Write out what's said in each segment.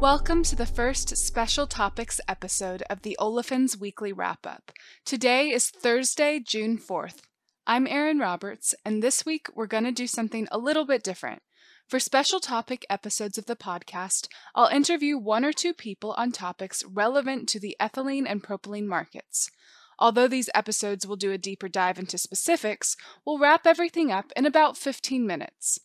Welcome to the first special topics episode of the Olefins Weekly Wrap Up. Today is Thursday, June 4th. I'm Erin Roberts, and this week we're going to do something a little bit different. For special topic episodes of the podcast, I'll interview one or two people on topics relevant to the ethylene and propylene markets. Although these episodes will do a deeper dive into specifics, we'll wrap everything up in about 15 minutes.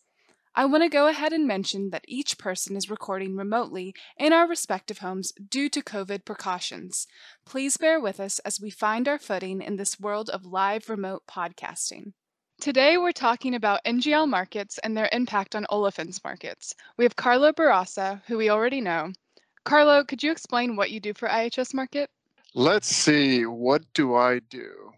I want to go ahead and mention that each person is recording remotely in our respective homes due to COVID precautions. Please bear with us as we find our footing in this world of live remote podcasting. Today, we're talking about NGL markets and their impact on olefins markets. We have Carlo Barraza, who we already know. Carlo, could you explain what you do for IHS Markit? Let's see. What do I do?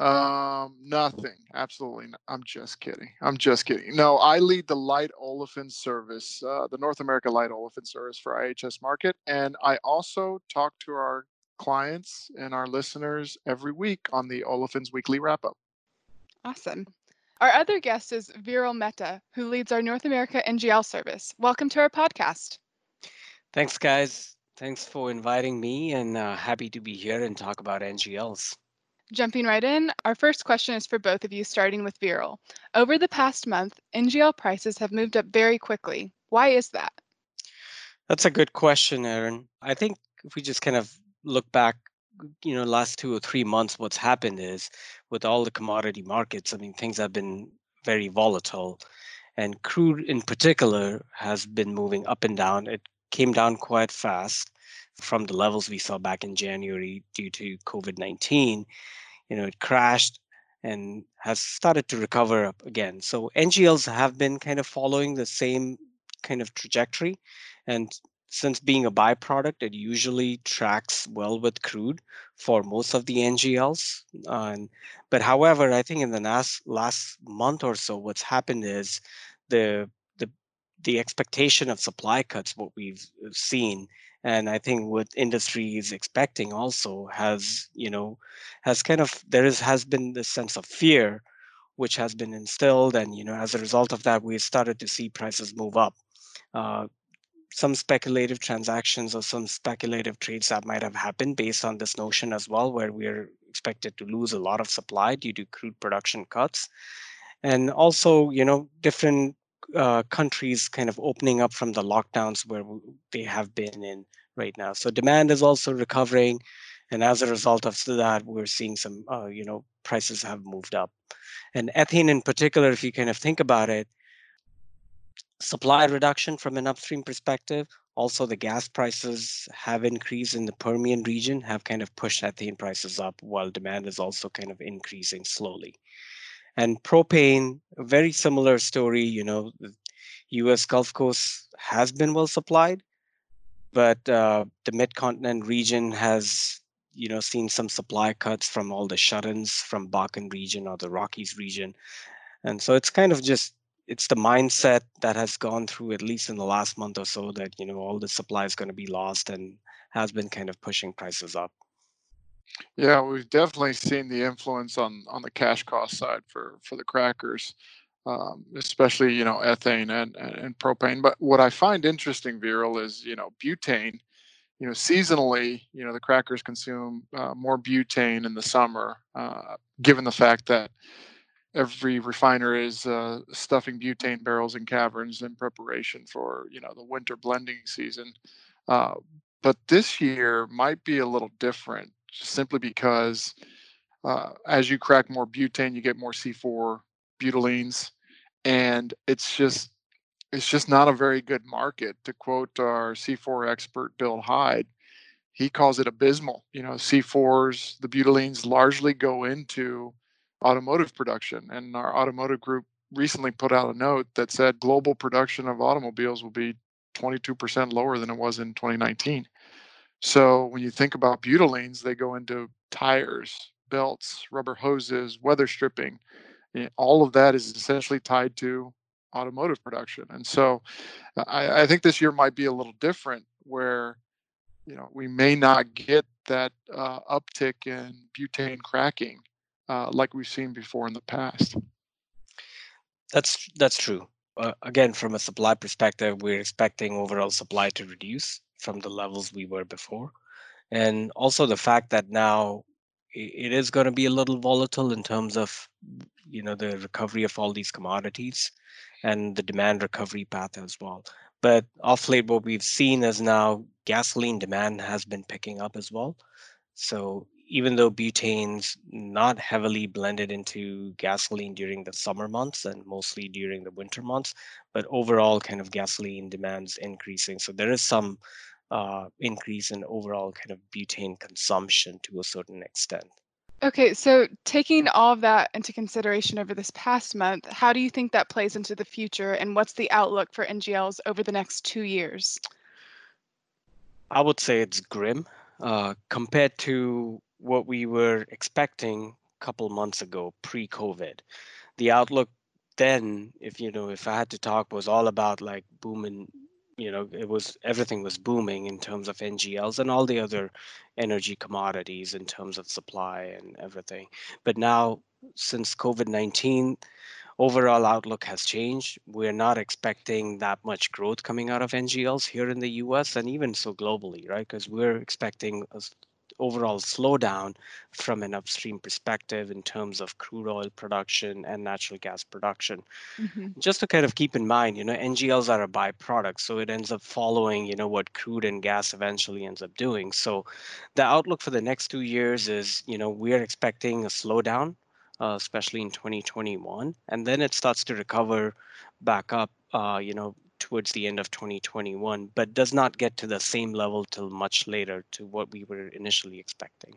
Um, nothing. Absolutely. Not. I'm just kidding. I'm just kidding. No, I lead the light olefin service, uh, the North America light olefin service for IHS Markit, and I also talk to our clients and our listeners every week on the Olefins Weekly Wrap Up. Awesome. Our other guest is Viral Mehta, who leads our North America NGL service. Welcome to our podcast. Thanks, guys. Thanks for inviting me, and uh, happy to be here and talk about NGLs. Jumping right in, our first question is for both of you, starting with Viral. Over the past month, NGL prices have moved up very quickly. Why is that? That's a good question, Erin. I think if we just kind of look back, you know, last two or three months, what's happened is with all the commodity markets, I mean, things have been very volatile. And crude in particular has been moving up and down. It came down quite fast from the levels we saw back in January due to COVID 19 you know, it crashed and has started to recover up again. So NGLs have been kind of following the same kind of trajectory. And since being a byproduct, it usually tracks well with crude for most of the NGLs. But however, I think in the last last month or so, what's happened is the the the expectation of supply cuts, what we've seen, and i think what industry is expecting also has you know has kind of there is has been this sense of fear which has been instilled and you know as a result of that we started to see prices move up. Uh, some speculative transactions or some speculative trades that might have happened based on this notion as well where we're expected to lose a lot of supply due to crude production cuts. And also you know different uh, countries kind of opening up from the lockdowns where they have been in right now. So demand is also recovering, and as a result of that, we're seeing some, uh, you know, prices have moved up. And ethane in particular, if you kind of think about it, supply reduction from an upstream perspective, also the gas prices have increased in the Permian region, have kind of pushed ethane prices up, while demand is also kind of increasing slowly. And propane, very similar story. You know, U.S. Gulf Coast has been well supplied, but uh, the mid-continent region has, you know, seen some supply cuts from all the shut-ins from Bakken region or the Rockies region, and so it's kind of just it's the mindset that has gone through at least in the last month or so that you know all the supply is going to be lost and has been kind of pushing prices up. Yeah, we've definitely seen the influence on on the cash cost side for for the crackers, um, especially you know ethane and, and, and propane. But what I find interesting, Viral, is you know butane. You know, seasonally, you know the crackers consume uh, more butane in the summer, uh, given the fact that every refiner is uh, stuffing butane barrels in caverns in preparation for you know the winter blending season. Uh, but this year might be a little different simply because uh, as you crack more butane, you get more C4 butylenes, and it's just it's just not a very good market. To quote our C4 expert Bill Hyde, he calls it abysmal. You know, C4s, the butylenes largely go into automotive production, and our automotive group recently put out a note that said global production of automobiles will be 22% lower than it was in 2019. So when you think about butylenes, they go into tires, belts, rubber hoses, weather stripping. Eh, all of that is essentially tied to automotive production. And so I, I think this year might be a little different where you know we may not get that uh, uptick in butane cracking uh, like we've seen before in the past. That's that's true. uh, again, from a supply perspective, we're expecting overall supply to reduce from the levels we were before. And also the fact that now it is going to be a little volatile in terms of you know the recovery of all these commodities and the demand recovery path as well. But off late what we've seen is now gasoline demand has been picking up as well. So even though butane's not heavily blended into gasoline during the summer months and mostly during the winter months but overall kind of gasoline demand's increasing. So there is some uh, increase in overall kind of butane consumption to a certain extent. Okay, so taking all of that into consideration over this past month, how do you think that plays into the future and what's the outlook for NGLs over the next two years? I would say it's grim uh, compared to what we were expecting a couple months ago pre-COVID. The outlook then, if you know, if I had to talk, was all about like booming you know it was everything was booming in terms of ngls and all the other energy commodities in terms of supply and everything. But now since covid-19 overall outlook has changed. We're not expecting that much growth coming out of ngls here in the us and even so globally right? Because we're expecting a overall slowdown from an upstream perspective in terms of crude oil production and natural gas production. Mm-hmm. Just to kind of keep in mind, you know, NGLs are a byproduct, so it ends up following, you know, what crude and gas eventually ends up doing. So the outlook for the next two years is, you know, we're expecting a slowdown, uh, especially in 2021, and then it starts to recover back up, uh, you know, towards the end of 2021, but does not get to the same level till much later to what we were initially expecting.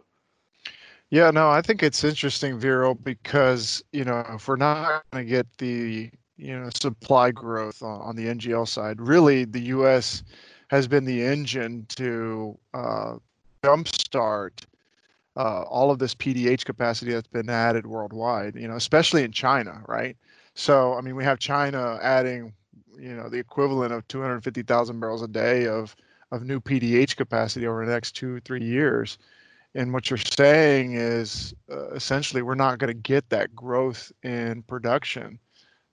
Yeah, no, I think it's interesting, Viral, because you know if we're not going to get the you know supply growth on, on, the NGL side, really the U.S. has been the engine to uh, jumpstart uh, all of this PDH capacity that's been added worldwide. You know, especially in China, right? So I mean, we have China adding you know the equivalent of 250,000 barrels a day of of new PDH capacity over the next two three years. And what you're saying is uh, essentially we're not going to get that growth in production.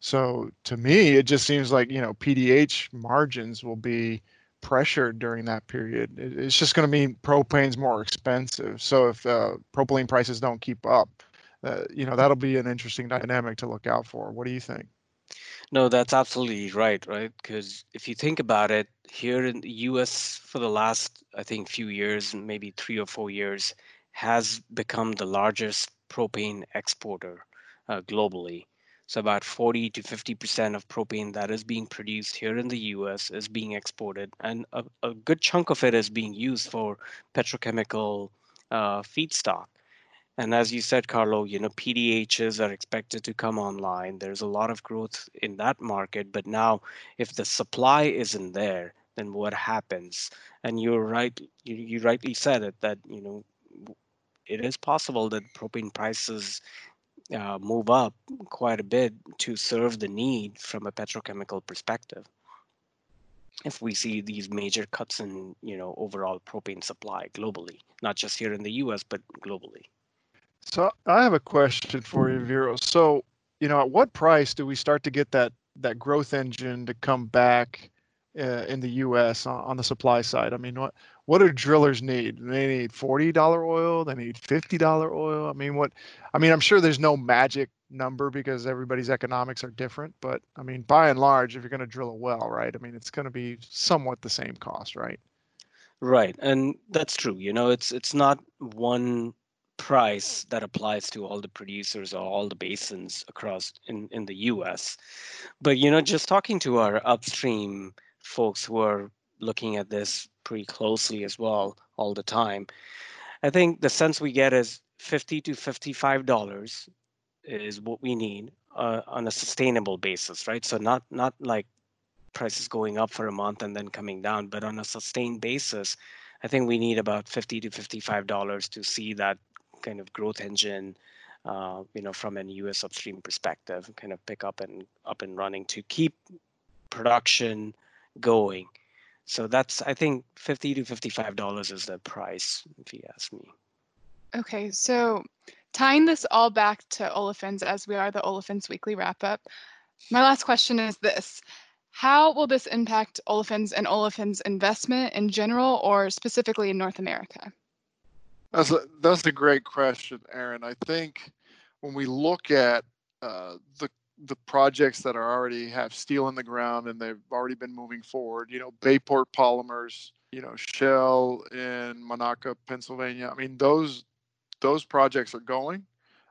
So to me, it just seems like you know PDH margins will be pressured during that period. It's just going to mean propane's more expensive. So if uh, propylene prices don't keep up, uh, you know that'll be an interesting dynamic to look out for. What do you think? No, that's absolutely right, right? Because if you think about it, here in the US for the last, I think, few years, maybe three or four years, has become the largest propane exporter uh, globally. So about 40 to 50% of propane that is being produced here in the US is being exported, and a, a good chunk of it is being used for petrochemical uh, feedstock. And as you said, Carlo, you know, PDHs are expected to come online. There's a lot of growth in that market. But now, if the supply isn't there, then what happens? And you're right, you, you rightly said it that, you know, it is possible that propane prices uh, move up quite a bit to serve the need from a petrochemical perspective if we see these major cuts in you know overall propane supply globally not just here in the us but globally so I have a question for you, Viral. So, you know, at what price do we start to get that that growth engine to come back uh, in the U.S. On, on, the supply side? I mean, what what do drillers need? They need forty dollar oil. They need fifty dollar oil. I mean, what? I mean, I'm sure there's no magic number because everybody's economics are different. But I mean, by and large, if you're going to drill a well, right? I mean, it's going to be somewhat the same cost, right? Right, and that's true. You know, it's it's not one price that applies to all the producers or all the basins across in, in the US. But you know, just talking to our upstream folks who are looking at this pretty closely as well all the time, I think the sense we get is 50 to 55 dollars is what we need uh, on a sustainable basis, right? So not not like prices going up for a month and then coming down, but on a sustained basis, I think we need about 50 to 55 dollars to see that kind of growth engine, uh, you know, from an U.S. upstream perspective, kind of pick up and up and running to keep production going. So that's I think fifty to fifty-five dollars is the price, if you ask me. Okay, so tying this all back to olefins, as we are the olefins weekly wrap up, My last question is this How will this impact olefins and olefins investment in general or specifically in North America? That's a, that's a great question, Erin. I think when we look at uh, the the projects that are already have steel in the ground and they've already been moving forward, you know, Bayport Polymers, you know, Shell in Monaca, Pennsylvania. I mean, those those projects are going.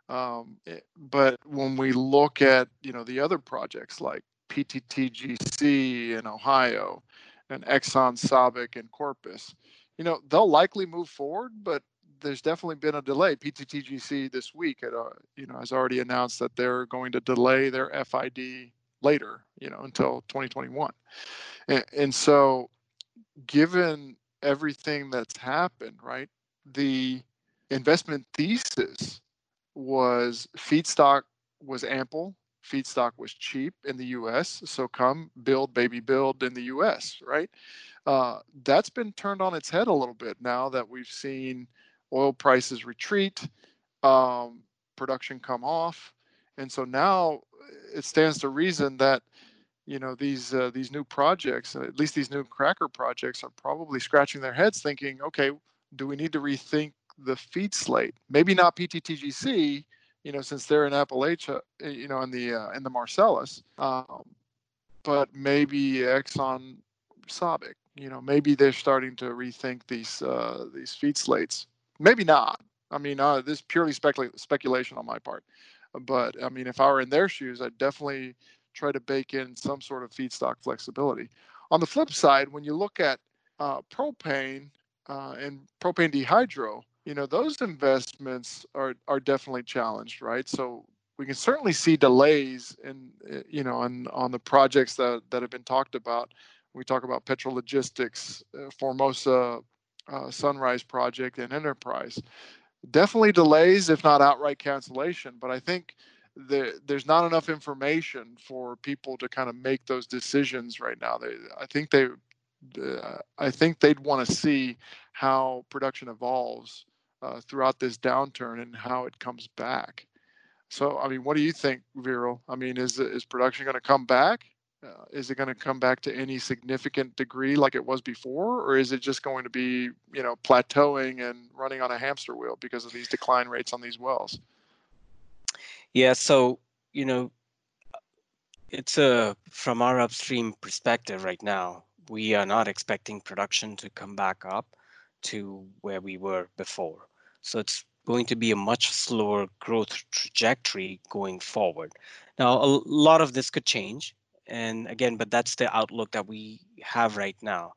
Um, eh, but when we look at you know the other projects like PTTGC in Ohio and Exxon Sabic in Corpus, you know they'll likely move forward, but there's definitely been a delay. PTTGC this week, had, uh, you know, has already announced that they're going to delay their FID later, you know, until 2021. And, and so, given everything that's happened, right, the investment thesis was feedstock was ample, feedstock was cheap in the U.S. So come build, baby, build in the U.S. Right? Uh, that's been turned on its head a little bit now that we've seen oil prices retreat, um, production come off, and so now it stands to reason that you know these uh, these new projects, at least these new cracker projects, are probably scratching their heads, thinking, okay, do we need to rethink the feed slate. Maybe not PTTGC, you know, since they're in Appalachia, eh, you know, in the uh, in the Marcellus, um, but maybe Exxon Sabic. You know, maybe they're starting to rethink these uh, these feed slates. Maybe not. I mean, uh, this is purely specula- speculation on my part. But I mean, if I were in their shoes, I'd definitely try to bake in some sort of feedstock flexibility. On the flip side, when you look at uh, propane uh, and propane dehydro, you know those investments are are definitely challenged right so we can certainly see delays in eh, you know on on the projects that that have been talked about we talk about petrologistics uh, formosa uh, sunrise project and enterprise definitely delays if not outright cancellation but i think the, there's not enough information for people to kind of make those decisions right now they i think they uh, I think they'd want to see how production evolves uh, throughout this downturn and how it comes back. So, I mean, what do you think, Viral? I mean, is is production going to come back? Uh, is it going to come back to any significant degree like it was before, or is it just going to be, you know, plateauing and running on a hamster wheel because of these decline rates on these wells? Yeah. So, you know, it's a from our upstream perspective right now. We are not expecting production to come back up to where we were before. So it's going to be a much slower growth trajectory going forward. Now, a lot of this could change. And again, but that's the outlook that we have right now.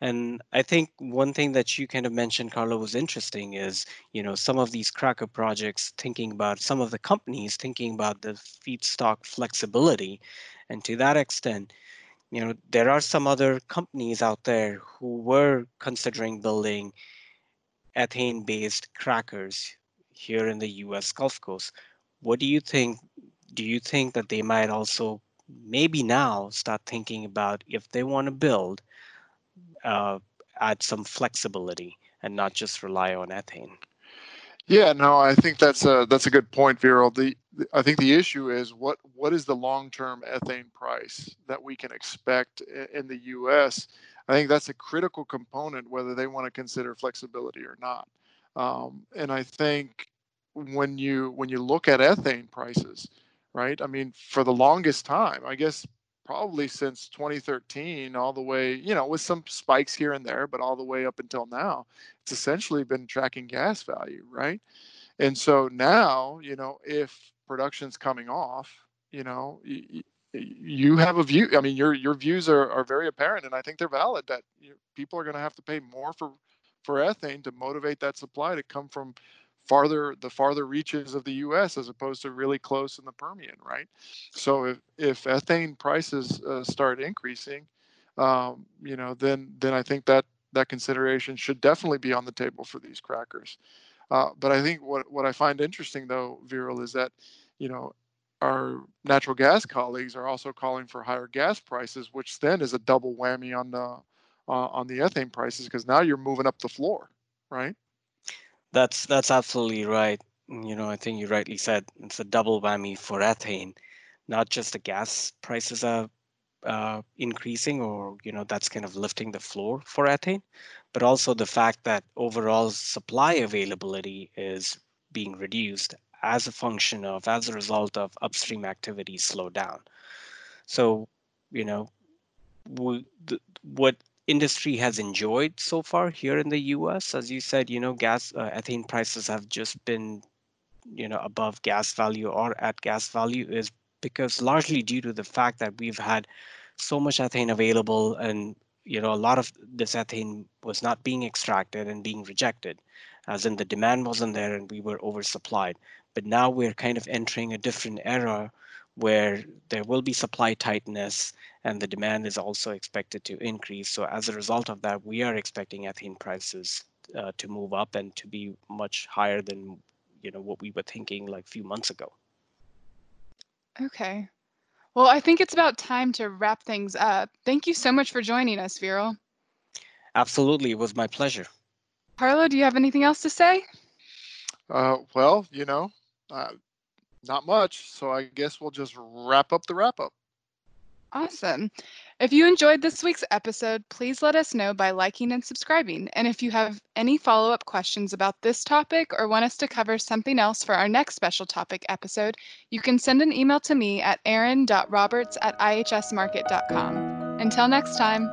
And I think one thing that you kind of mentioned, Carlo, was interesting is, you know, some of these cracker projects thinking about some of the companies thinking about the feedstock flexibility. And to that extent, you know, there are some other companies out there who were considering building ethane based crackers here in the US Gulf Coast. What do you think? Do you think that they might also maybe now start thinking about if they want to build, uh, add some flexibility and not just rely on ethane? Yeah, no, I think that's a that's a good point, Viral. The, the I think the issue is what what is the long term ethane price that we can expect in the U.S. I think that's a critical component whether they want to consider flexibility or not. Um, and I think when you when you look at ethane prices, right? I mean, for the longest time, I guess probably since 2013 all the way you know with some spikes here and there but all the way up until now it's essentially been tracking gas value right and so now you know if production's coming off you know you, have a view i mean your your views are, are very apparent and i think they're valid that people are going to have to pay more for for ethane to motivate that supply to come from farther the farther reaches of the U.S. as opposed to really close in the Permian, right? So if if ethane prices uh, start increasing, um, you know, then then I think that that consideration should definitely be on the table for these crackers. Uh, but I think what what I find interesting though, Viral, is that you know our natural gas colleagues are also calling for higher gas prices, which then is a double whammy on the uh, on the ethane prices because now you're moving up the floor, right? That's that's absolutely right. You know, I think you rightly said it's a double whammy for ethane. not just the gas prices are uh, increasing or you know that's kind of lifting the floor for ethane but also the fact that overall supply availability is being reduced as a function of as a result of upstream activities slow down so you know we, the, what industry has enjoyed so far here in the us as you said you know gas uh, ethane prices have just been you know above gas value or at gas value is because largely due to the fact that we've had so much ethane available and you know a lot of this ethane was not being extracted and being rejected as in the demand wasn't there and we were oversupplied. But now we're kind of entering a different era where there will be supply tightness and the demand is also expected to increase so as a result of that we are expecting ethane prices uh, to move up and to be much higher than you know what we were thinking like a few months ago Okay. Well, I think it's about time to wrap things up. Thank you so much for joining us, Viral. absolutely it was my pleasure Carlo, do you have anything else to say? Uh, well, you know, uh, not much. So I guess we'll just wrap up the wrap up. Awesome. If you enjoyed this week's episode, please let us know by liking and subscribing. And if you have any follow up questions about this topic or want us to cover something else for our next special topic episode, you can send an email to me at erin.roberts at ihsmarkit.com. Until next time.